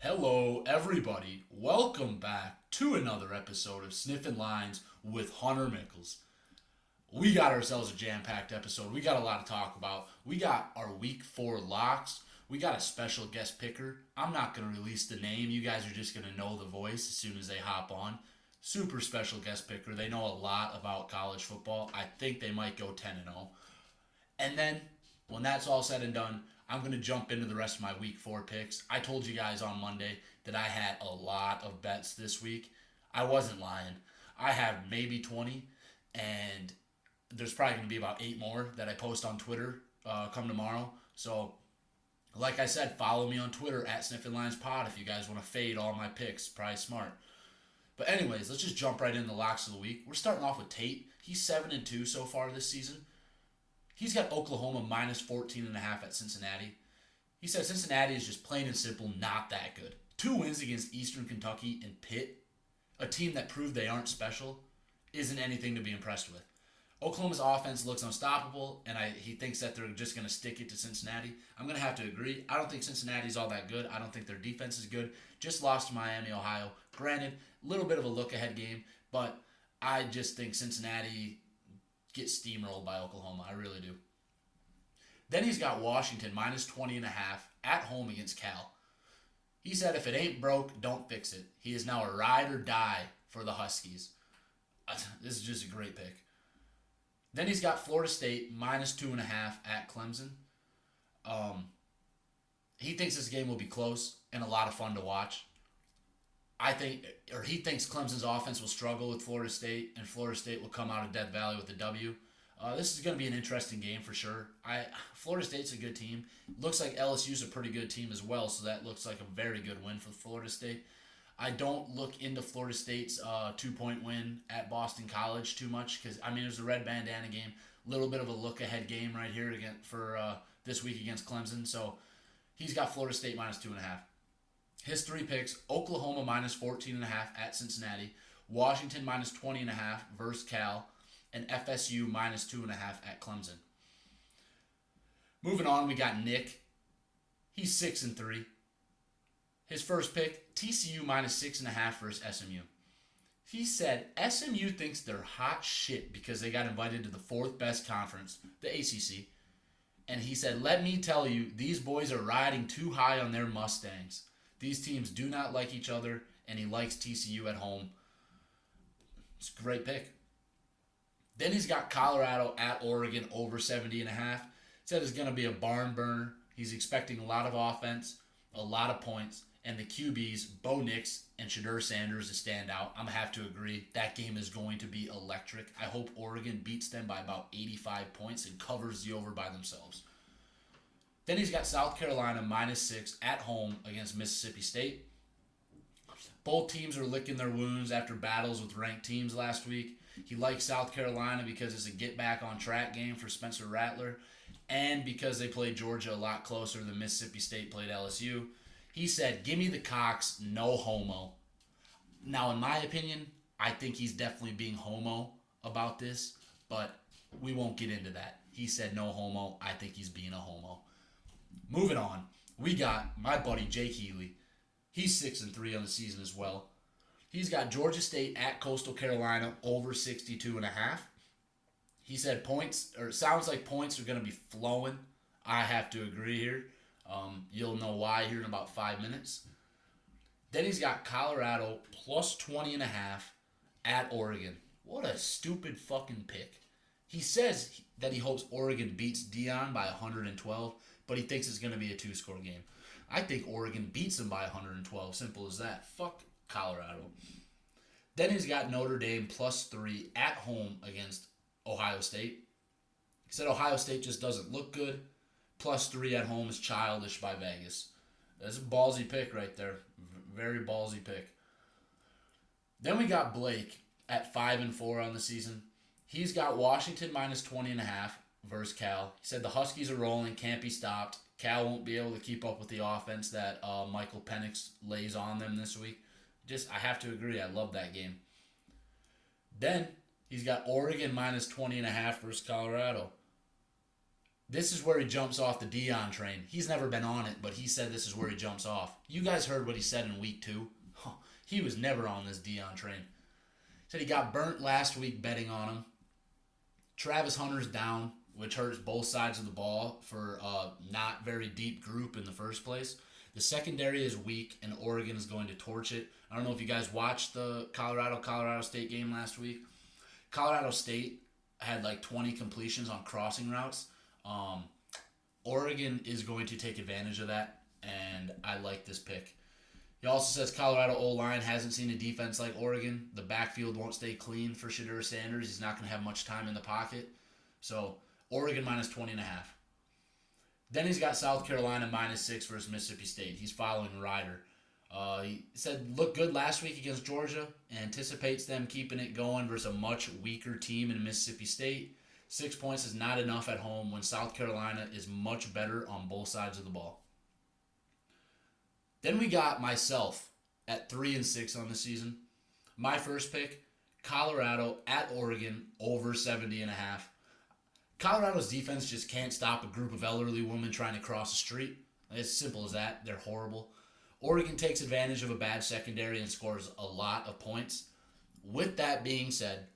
Hello, everybody. Welcome back to another episode of Sniffing Lines with Hunter Michels. We got ourselves a jam packed episode. We got a lot to talk about. We got our week four locks. We got a special guest picker. I'm not going to release the name. You guys are just going to know the voice as soon as they hop on. Super special guest picker. They know a lot about college football. I think they might go 10 and 0. And then, when that's all said and done, I'm going to jump into the rest of my week four picks. I told you guys on Monday that I had a lot of bets this week. I wasn't lying. I have maybe 20, and there's probably going to be about eight more that I post on Twitter uh, come tomorrow. So, like I said, follow me on Twitter at Sniffing Lines Pod if you guys want to fade all my picks. Probably smart. But anyways, let's just jump right into the locks of the week. We're starting off with Tate. He's seven and two so far this season. He's got Oklahoma minus 14 and a half at Cincinnati. He said Cincinnati is just plain and simple not that good. Two wins against Eastern Kentucky and Pitt, a team that proved they aren't special, isn't anything to be impressed with. Oklahoma's offense looks unstoppable, and I, he thinks that they're just going to stick it to Cincinnati. I'm going to have to agree. I don't think Cincinnati's all that good. I don't think their defense is good. Just lost to Miami, Ohio. Granted, a little bit of a look ahead game, but I just think Cincinnati get steamrolled by Oklahoma. I really do. Then he's got Washington minus 20 and a half at home against Cal. He said if it ain't broke, don't fix it. He is now a ride or die for the Huskies. This is just a great pick. Then he's got Florida State minus two and a half at Clemson. Um, he thinks this game will be close and a lot of fun to watch. I think, or he thinks Clemson's offense will struggle with Florida State, and Florida State will come out of Death Valley with a W. Uh, this is going to be an interesting game for sure. I Florida State's a good team. Looks like LSU's a pretty good team as well, so that looks like a very good win for Florida State. I don't look into Florida State's uh, two point win at Boston College too much because I mean it was a red bandana game, a little bit of a look ahead game right here again for uh, this week against Clemson. So he's got Florida State minus two and a half. His three picks Oklahoma minus 14 and a half at Cincinnati, Washington minus 20 and a half versus Cal, and FSU minus two and a half at Clemson. Moving on, we got Nick. He's six and three. His first pick, TCU minus six and a half versus SMU. He said SMU thinks they're hot shit because they got invited to the fourth best conference, the ACC. And he said, Let me tell you, these boys are riding too high on their Mustangs. These teams do not like each other, and he likes TCU at home. It's a great pick. Then he's got Colorado at Oregon over 70 and a half. Said it's going to be a barn burner. He's expecting a lot of offense, a lot of points, and the QBs, Bo Nix and Shedeur Sanders, to stand out. I'm going to have to agree. That game is going to be electric. I hope Oregon beats them by about 85 points and covers the over by themselves. Then he's got South Carolina minus six at home against Mississippi State. Both teams are licking their wounds after battles with ranked teams last week. He likes South Carolina because it's a get back on track game for Spencer Rattler and because they played Georgia a lot closer than Mississippi State played LSU. He said, Give me the Cox, no homo. Now, in my opinion, I think he's definitely being homo about this, but we won't get into that. He said no homo. I think he's being a homo. Moving on, we got my buddy Jake Healy. He's six and three on the season as well. He's got Georgia State at Coastal Carolina over 62 and a half. He said points, or sounds like points are going to be flowing. I have to agree here. Um, you'll know why here in about five minutes. Then he's got Colorado plus 20 and a half at Oregon. What a stupid fucking pick. He says that he hopes Oregon beats Deion by 112, but he thinks it's going to be a two score game. I think Oregon beats them by 112. Simple as that. Fuck Colorado. Then he's got Notre Dame plus three at home against Ohio State. He said Ohio State just doesn't look good. Plus three at home is childish by Vegas. That's a ballsy pick right there. Very ballsy pick. Then we got Blake at five and four on the season. He's got Washington minus 20 and a half versus Cal. He said the Huskies are rolling, can't be stopped. Cal won't be able to keep up with the offense that uh, Michael Penix lays on them this week. Just, I have to agree. I love that game. Then he's got Oregon minus 20 and a half versus Colorado. This is where he jumps off the Deion train. He's never been on it, but he said this is where he jumps off. You guys heard what he said in week two. Huh, he was never on this Deion train. Said he got burnt last week betting on him. Travis Hunter's down, which hurts both sides of the ball for a not very deep group in the first place. The secondary is weak, and Oregon is going to torch it. I don't know if you guys watched the Colorado Colorado State game last week. Colorado State had like 20 completions on crossing routes. Um, Oregon is going to take advantage of that, and I like this pick. He also says Colorado O line hasn't seen a defense like Oregon. The backfield won't stay clean for Shedeur Sanders. He's not going to have much time in the pocket. So Oregon minus 20 and a half. Then he's got South Carolina minus six versus Mississippi State. He's following Ryder. Uh, he said looked good last week against Georgia. Anticipates them keeping it going versus a much weaker team in Mississippi State. Six points is not enough at home when South Carolina is much better on both sides of the ball. Then we got myself at three and six on the season. My first pick, Colorado at Oregon over 70 and a half. Colorado's defense just can't stop a group of elderly women trying to cross the street. It's simple as that. They're horrible. Oregon takes advantage of a bad secondary and scores a lot of points. With that being said,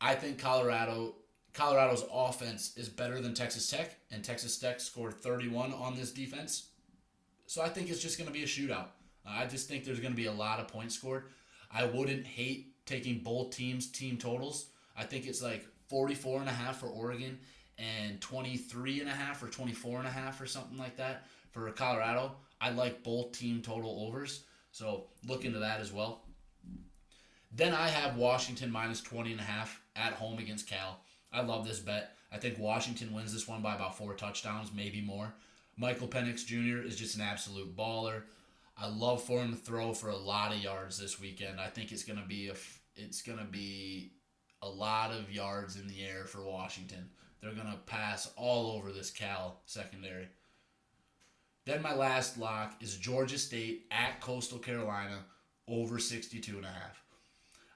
I think Colorado Colorado's offense is better than Texas Tech, and Texas Tech scored 31 on this defense. So I think it's just going to be a shootout. I just think there's going to be a lot of points scored. I wouldn't hate taking both teams' team totals. I think it's like 44 and a half for Oregon and 23 and a half or 24 and a half or something like that for Colorado. I like both team total overs. So look into that as well. Then I have Washington minus 20 and a half at home against Cal. I love this bet. I think Washington wins this one by about four touchdowns, maybe more. Michael Penix Jr. is just an absolute baller. I love for him to throw for a lot of yards this weekend. I think it's gonna be a it's gonna be a lot of yards in the air for Washington. They're gonna pass all over this Cal secondary. Then my last lock is Georgia State at Coastal Carolina over 62 and a half.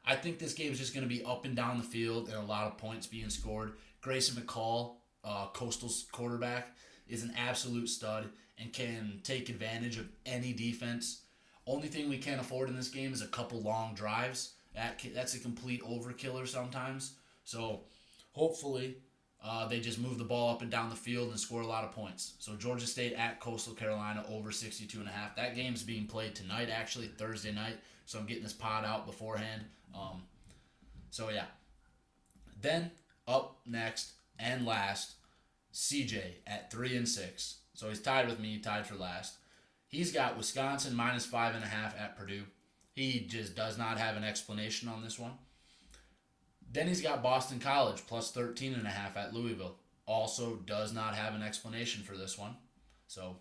I think this game is just going to be up and down the field and a lot of points being scored. Grayson McCall, uh, Coastal's quarterback, is an absolute stud and can take advantage of any defense. Only thing we can't afford in this game is a couple long drives. That that's a complete overkiller sometimes. So hopefully uh, they just move the ball up and down the field and score a lot of points. So Georgia State at Coastal Carolina over 62 and a half. That game's being played tonight actually Thursday night. So I'm getting this pod out beforehand. Um, so yeah. Then up next and last, CJ at three and six. So he's tied with me, tied for last. He's got Wisconsin minus five and a half at Purdue. He just does not have an explanation on this one. Then he's got Boston College plus 13 and a half at Louisville. Also does not have an explanation for this one. So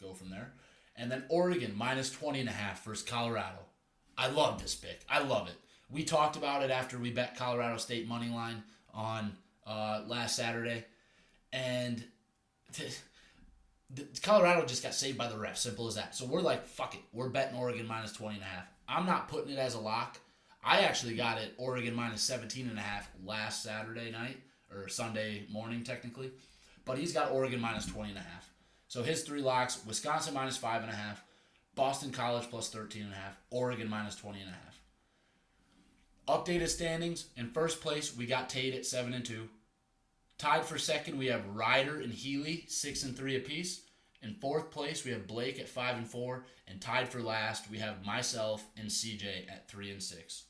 go from there. And then Oregon minus 20 and a half versus Colorado. I love this pick. I love it. We talked about it after we bet Colorado State money line on uh, last Saturday, and t- Colorado just got saved by the ref. Simple as that. So we're like, fuck it. We're betting Oregon minus 20 and a half. I'm not putting it as a lock. I actually got it Oregon minus 17 and a half last Saturday night or Sunday morning technically, but he's got Oregon minus 20 and a half. So his three locks: Wisconsin minus five and a half, Boston College plus 13 and a half, Oregon minus 20 and a half. Updated standings. In first place, we got Tate at 7 and 2. Tied for second, we have Ryder and Healy, 6 and 3 apiece. In fourth place, we have Blake at 5 and 4. And tied for last, we have myself and CJ at 3 and 6.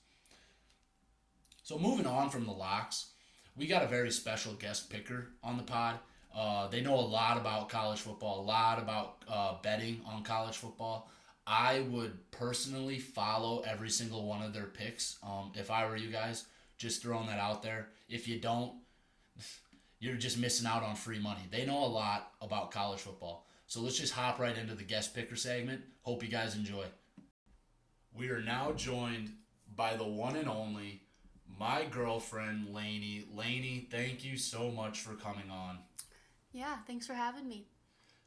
So moving on from the locks, we got a very special guest picker on the pod. Uh, they know a lot about college football, a lot about uh, betting on college football. I would personally follow every single one of their picks. Um, if I were you guys, just throwing that out there. If you don't, you're just missing out on free money. They know a lot about college football. So let's just hop right into the guest picker segment. Hope you guys enjoy. We are now joined by the one and only my girlfriend Lainey. Lainey, thank you so much for coming on. Yeah, thanks for having me.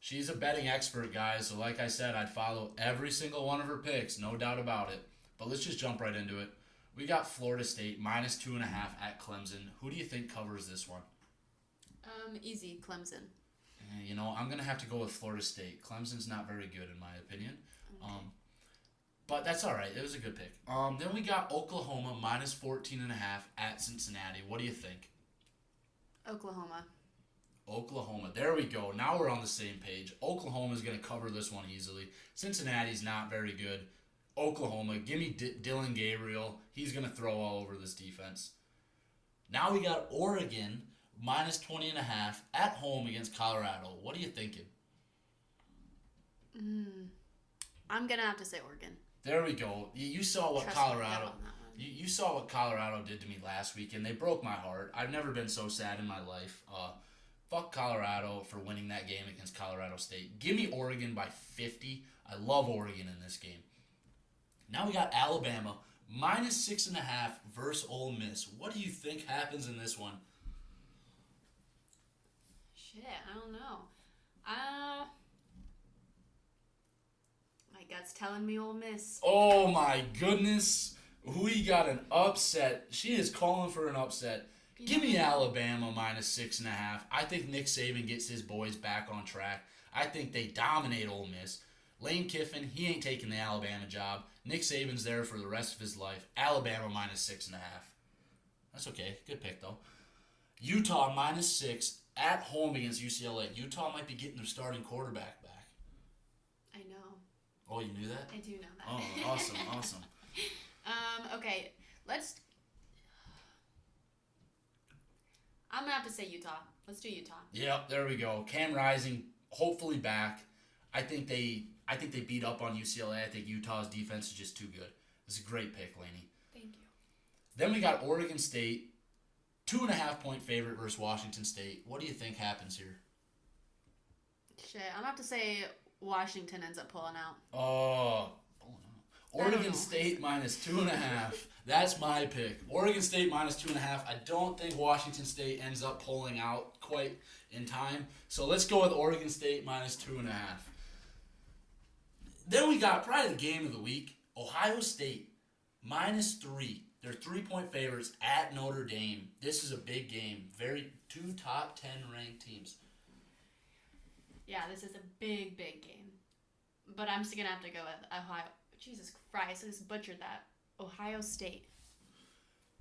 She's a betting expert, guys. So, like I said, I'd follow every single one of her picks, no doubt about it. But let's just jump right into it. We got Florida State minus two and a half at Clemson. Who do you think covers this one? Um, easy, Clemson. Eh, You know, I'm gonna have to go with Florida State. Clemson's not very good in my opinion. Um, but that's all right. It was a good pick. Um, then we got Oklahoma minus 14 and a half at Cincinnati. What do you think? Oklahoma. Oklahoma. There we go. Now we're on the same page. Oklahoma is going to cover this one easily. Cincinnati's not very good. Oklahoma, give me D- Dillon Gabriel. He's going to throw all over this defense. Now we got Oregon minus 20 and a half at home against Colorado. What are you thinking? Mm. I'm gonna have to say Oregon. There we go. You, you saw what Trust Colorado on that one. You, you saw what Colorado did to me last week, and they broke my heart. I've never been so sad in my life. Uh, fuck Colorado for winning that game against Colorado State. Give me Oregon by 50. I love Oregon in this game. Now we got Alabama minus six and a half versus Ole Miss. What do you think happens in this one? Shit, I don't know. Uh, my gut's telling me Ole Miss. Oh my goodness. We got an upset. She is calling for an upset. Give me Alabama minus six and a half. I think Nick Saban gets his boys back on track. I think they dominate Ole Miss. Lane Kiffin, he ain't taking the Alabama job. Nick Saban's there for the rest of his life. Alabama minus six and a half. That's okay. Good pick though. Utah minus six at home against UCLA. Utah might be getting their starting quarterback back. I know. Oh, you knew that? I do know that. Oh, awesome, awesome. Um, okay, let's. I'm gonna have to say Utah. Let's do Utah. Yep, there we go. Cam Rising, hopefully back. I think they, I think they beat up on UCLA. I think Utah's defense is just too good. It's a great pick, Lainey. Thank you. Then we got Oregon State, two and a half point favorite versus Washington State. What do you think happens here? Shit, I'm have to say Washington ends up pulling out. Oh, oh no. Oregon. State minus two and a half. That's my pick. Oregon State minus two and a half. I don't think Washington State ends up pulling out quite in time. So let's go with Oregon State minus two and a half. Then we got probably the game of the week Ohio State minus three. They're three point favorites at Notre Dame. This is a big game. Very two top ten ranked teams. Yeah, this is a big, big game. But I'm still gonna have to go with Ohio. Jesus Christ, I just butchered that. Ohio State.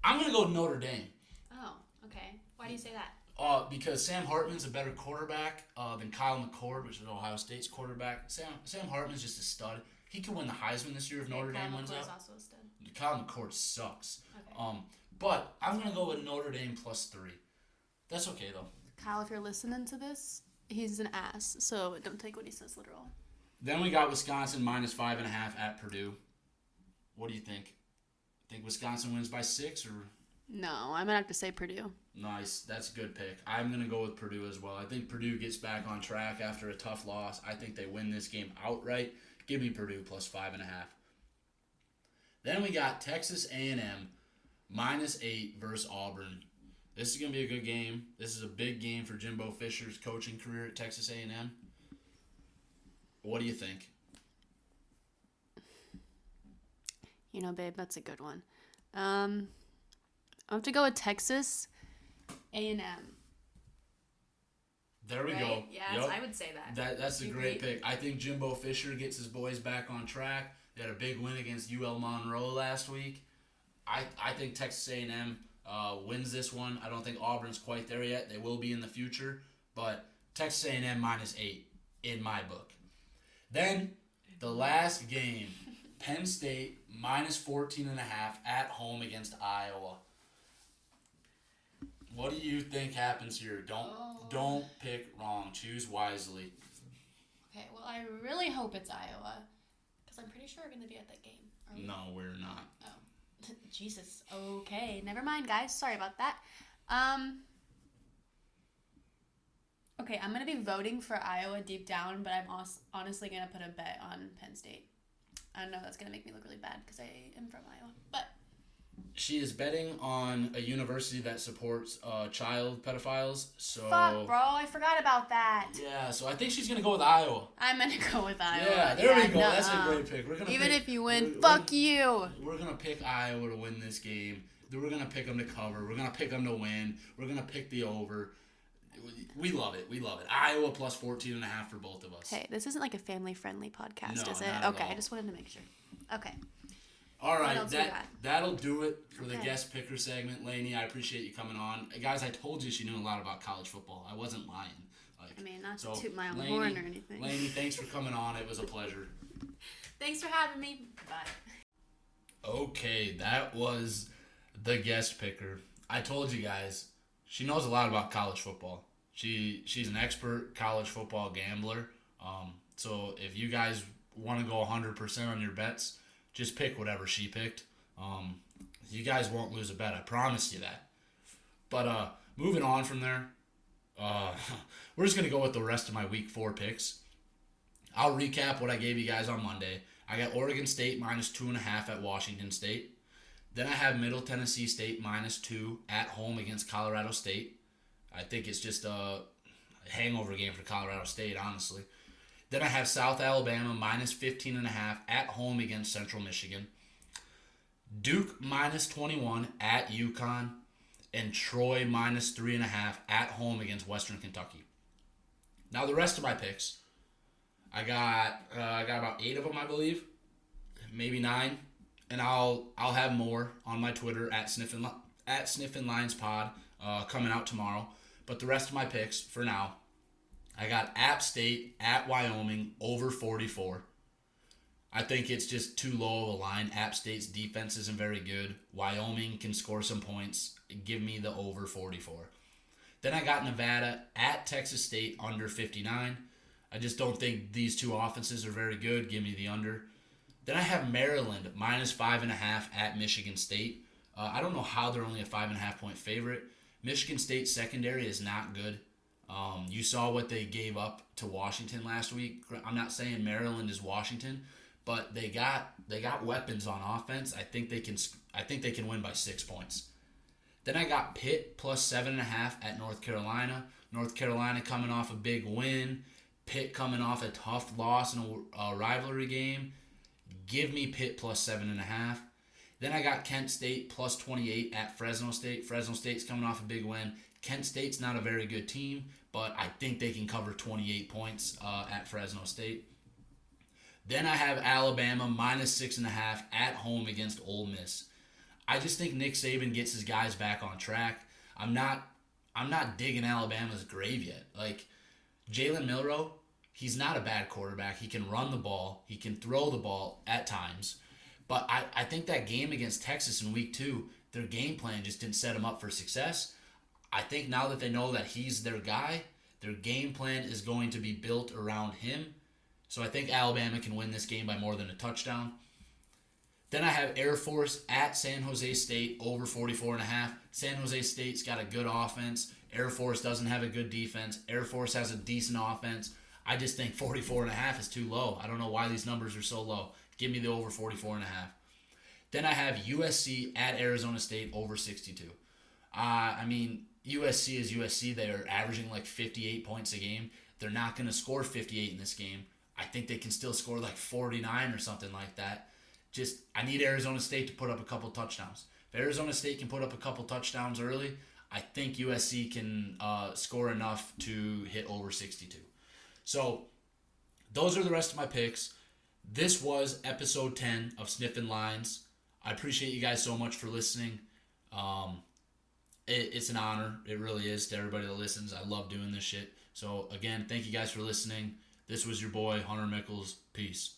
I'm gonna go with Notre Dame. Oh, okay. Why do you say that? Uh, because Sam Hartman's a better quarterback uh, than Kyle McCord, which is Ohio State's quarterback. Sam Sam Hartman's just a stud. He could win the Heisman this year if Notre Kyle Dame wins McCord's out. Also a stud. Kyle McCord sucks. Okay. Um, but I'm gonna go with Notre Dame plus three. That's okay though. Kyle, if you're listening to this, he's an ass, so don't take what he says literal. Then we got Wisconsin minus five and a half at Purdue. What do you think? Think Wisconsin wins by six or No, I'm gonna have to say Purdue. Nice. That's a good pick. I'm going to go with Purdue as well. I think Purdue gets back on track after a tough loss. I think they win this game outright. Give me Purdue plus five and a half. Then we got Texas A&M minus eight versus Auburn. This is going to be a good game. This is a big game for Jimbo Fisher's coaching career at Texas A&M. What do you think? You know, babe, that's a good one. Um, I have to go with Texas A&M. There we right? go. Yeah, Yup. I would say that. That that's a great pick. I think Jimbo Fisher gets his boys back on track. They had a big win against UL Monroe last week. I I think Texas A&M uh, wins this one. I don't think Auburn's quite there yet. They will be in the future, but Texas A&M minus eight in my book. Then the last game, Penn State minus 14 and a half at home against Iowa. What do you think happens here? Don't Oh. don't pick wrong. Choose wisely. Okay, well, I really hope it's Iowa, pretty sure we're gonna be at that game. We? No, we're not. Oh, Jesus. Okay, never mind, guys. Sorry about that. Um. Okay, I'm gonna be voting for Iowa deep down, but I'm also honestly gonna put a bet on Penn State. I know that's gonna make me look really bad because I am from Iowa, but She is betting on a university that supports uh, child pedophiles. So fuck, bro, I forgot about that. yeah, so I think she's gonna go with Iowa. I'm gonna go with Iowa. Yeah, there we go. That's a great pick. We're gonna Even pick- if you win, we're- fuck we're, you. We're gonna pick Iowa to win this game. Then We're gonna pick them to cover. We're gonna pick them to win. We're gonna pick the over. We love it. We love it. Iowa plus 14 and a half for both of us. Hey, this isn't like a family friendly podcast, No, is it? Okay. I just wanted to make sure. Okay. All right, we that, that'll do it for the guest picker segment, Lainey. I appreciate you coming on, guys. I told you she knew a lot about college football. I wasn't lying. Like, I mean, not to toot my own Lainey- horn or anything. Lainey, thanks for coming on. It was a pleasure. Thanks for having me. Bye. Okay, that was the guest picker. I told you guys, she knows a lot about college football. She she's an expert college football gambler. Um, so if you guys want to go 100% on your bets, just pick whatever she picked. Um, you guys won't lose a bet. I promise you that. But uh, moving on from there, uh, we're just gonna go with the rest of my week four picks. I'll recap what I gave you guys on Monday. I got Oregon State minus two and a half at Washington State. Then I have Middle Tennessee State minus two at home against Colorado State. I think it's just a hangover game for Colorado State, honestly. Then I have South Alabama minus 15 and a half at home against Central Michigan. Duke minus 21 at UConn. And Troy minus three and a half at home against Western Kentucky. Now the rest of my picks. I got uh, I got about eight of them, I believe, maybe nine, and I'll I'll have more on my Twitter at sniffin at sniffin lines pod uh, coming out tomorrow. But the rest of my picks for now, I got App State at Wyoming over forty four. I think it's just too low of a line. App State's defense isn't very good. Wyoming can score some points. Give me the over 44. Then I got Nevada at Texas State under 59. I just don't think these two offenses are very good. Give me the under. Then I have Maryland minus five and a half at Michigan State. Uh, I don't know how they're only a five and a half point favorite. Michigan State secondary is not good. Um, you saw what they gave up to Washington last week. I'm not saying Maryland is Washington, but they got they got weapons on offense. I think they can I think they can win by six points. Then I got Pitt plus seven and a half at North Carolina. North Carolina coming off a big win. Pitt coming off a tough loss in a, a rivalry game. Give me Pitt plus seven and a half. Then I got Kent State plus 28 at Fresno State. Fresno State's coming off a big win. Kent State's not a very good team, but I think they can cover 28 points uh, at Fresno State. Then I have Alabama minus six and a half at home against Ole Miss. I just think Nick Saban gets his guys back on track. I'm not I'm not digging Alabama's grave yet. Like Jalen Milroe, he's not a bad quarterback. He can run the ball. He can throw the ball at times. But I, I think that game against Texas in week two, their game plan just didn't set them up for success. I think now that they know that he's their guy, their game plan is going to be built around him. So I think Alabama can win this game by more than a touchdown. Then I have Air Force at San Jose State over 44 and a half. San Jose State's got a good offense. Air Force doesn't have a good defense. Air Force has a decent offense. I just think 44 and a half is too low. I don't know why these numbers are so low. Give me the over 44 and a half. Then I have USC at Arizona State over 62. Uh, I mean, USC is USC. They're averaging like 58 points a game. They're not going to score 58 in this game. I think they can still score like 49 or something like that. Just, I need Arizona State to put up a couple touchdowns. If Arizona State can put up a couple touchdowns early, I think USC can uh, score enough to hit over 62. So, those are the rest of my picks. This was episode 10 of Sniffin' Lines. I appreciate you guys so much for listening. Um, it, it's an honor. It really is to everybody that listens. I love doing this shit. So, again, thank you guys for listening. This was your boy, Hunter Michels. Peace.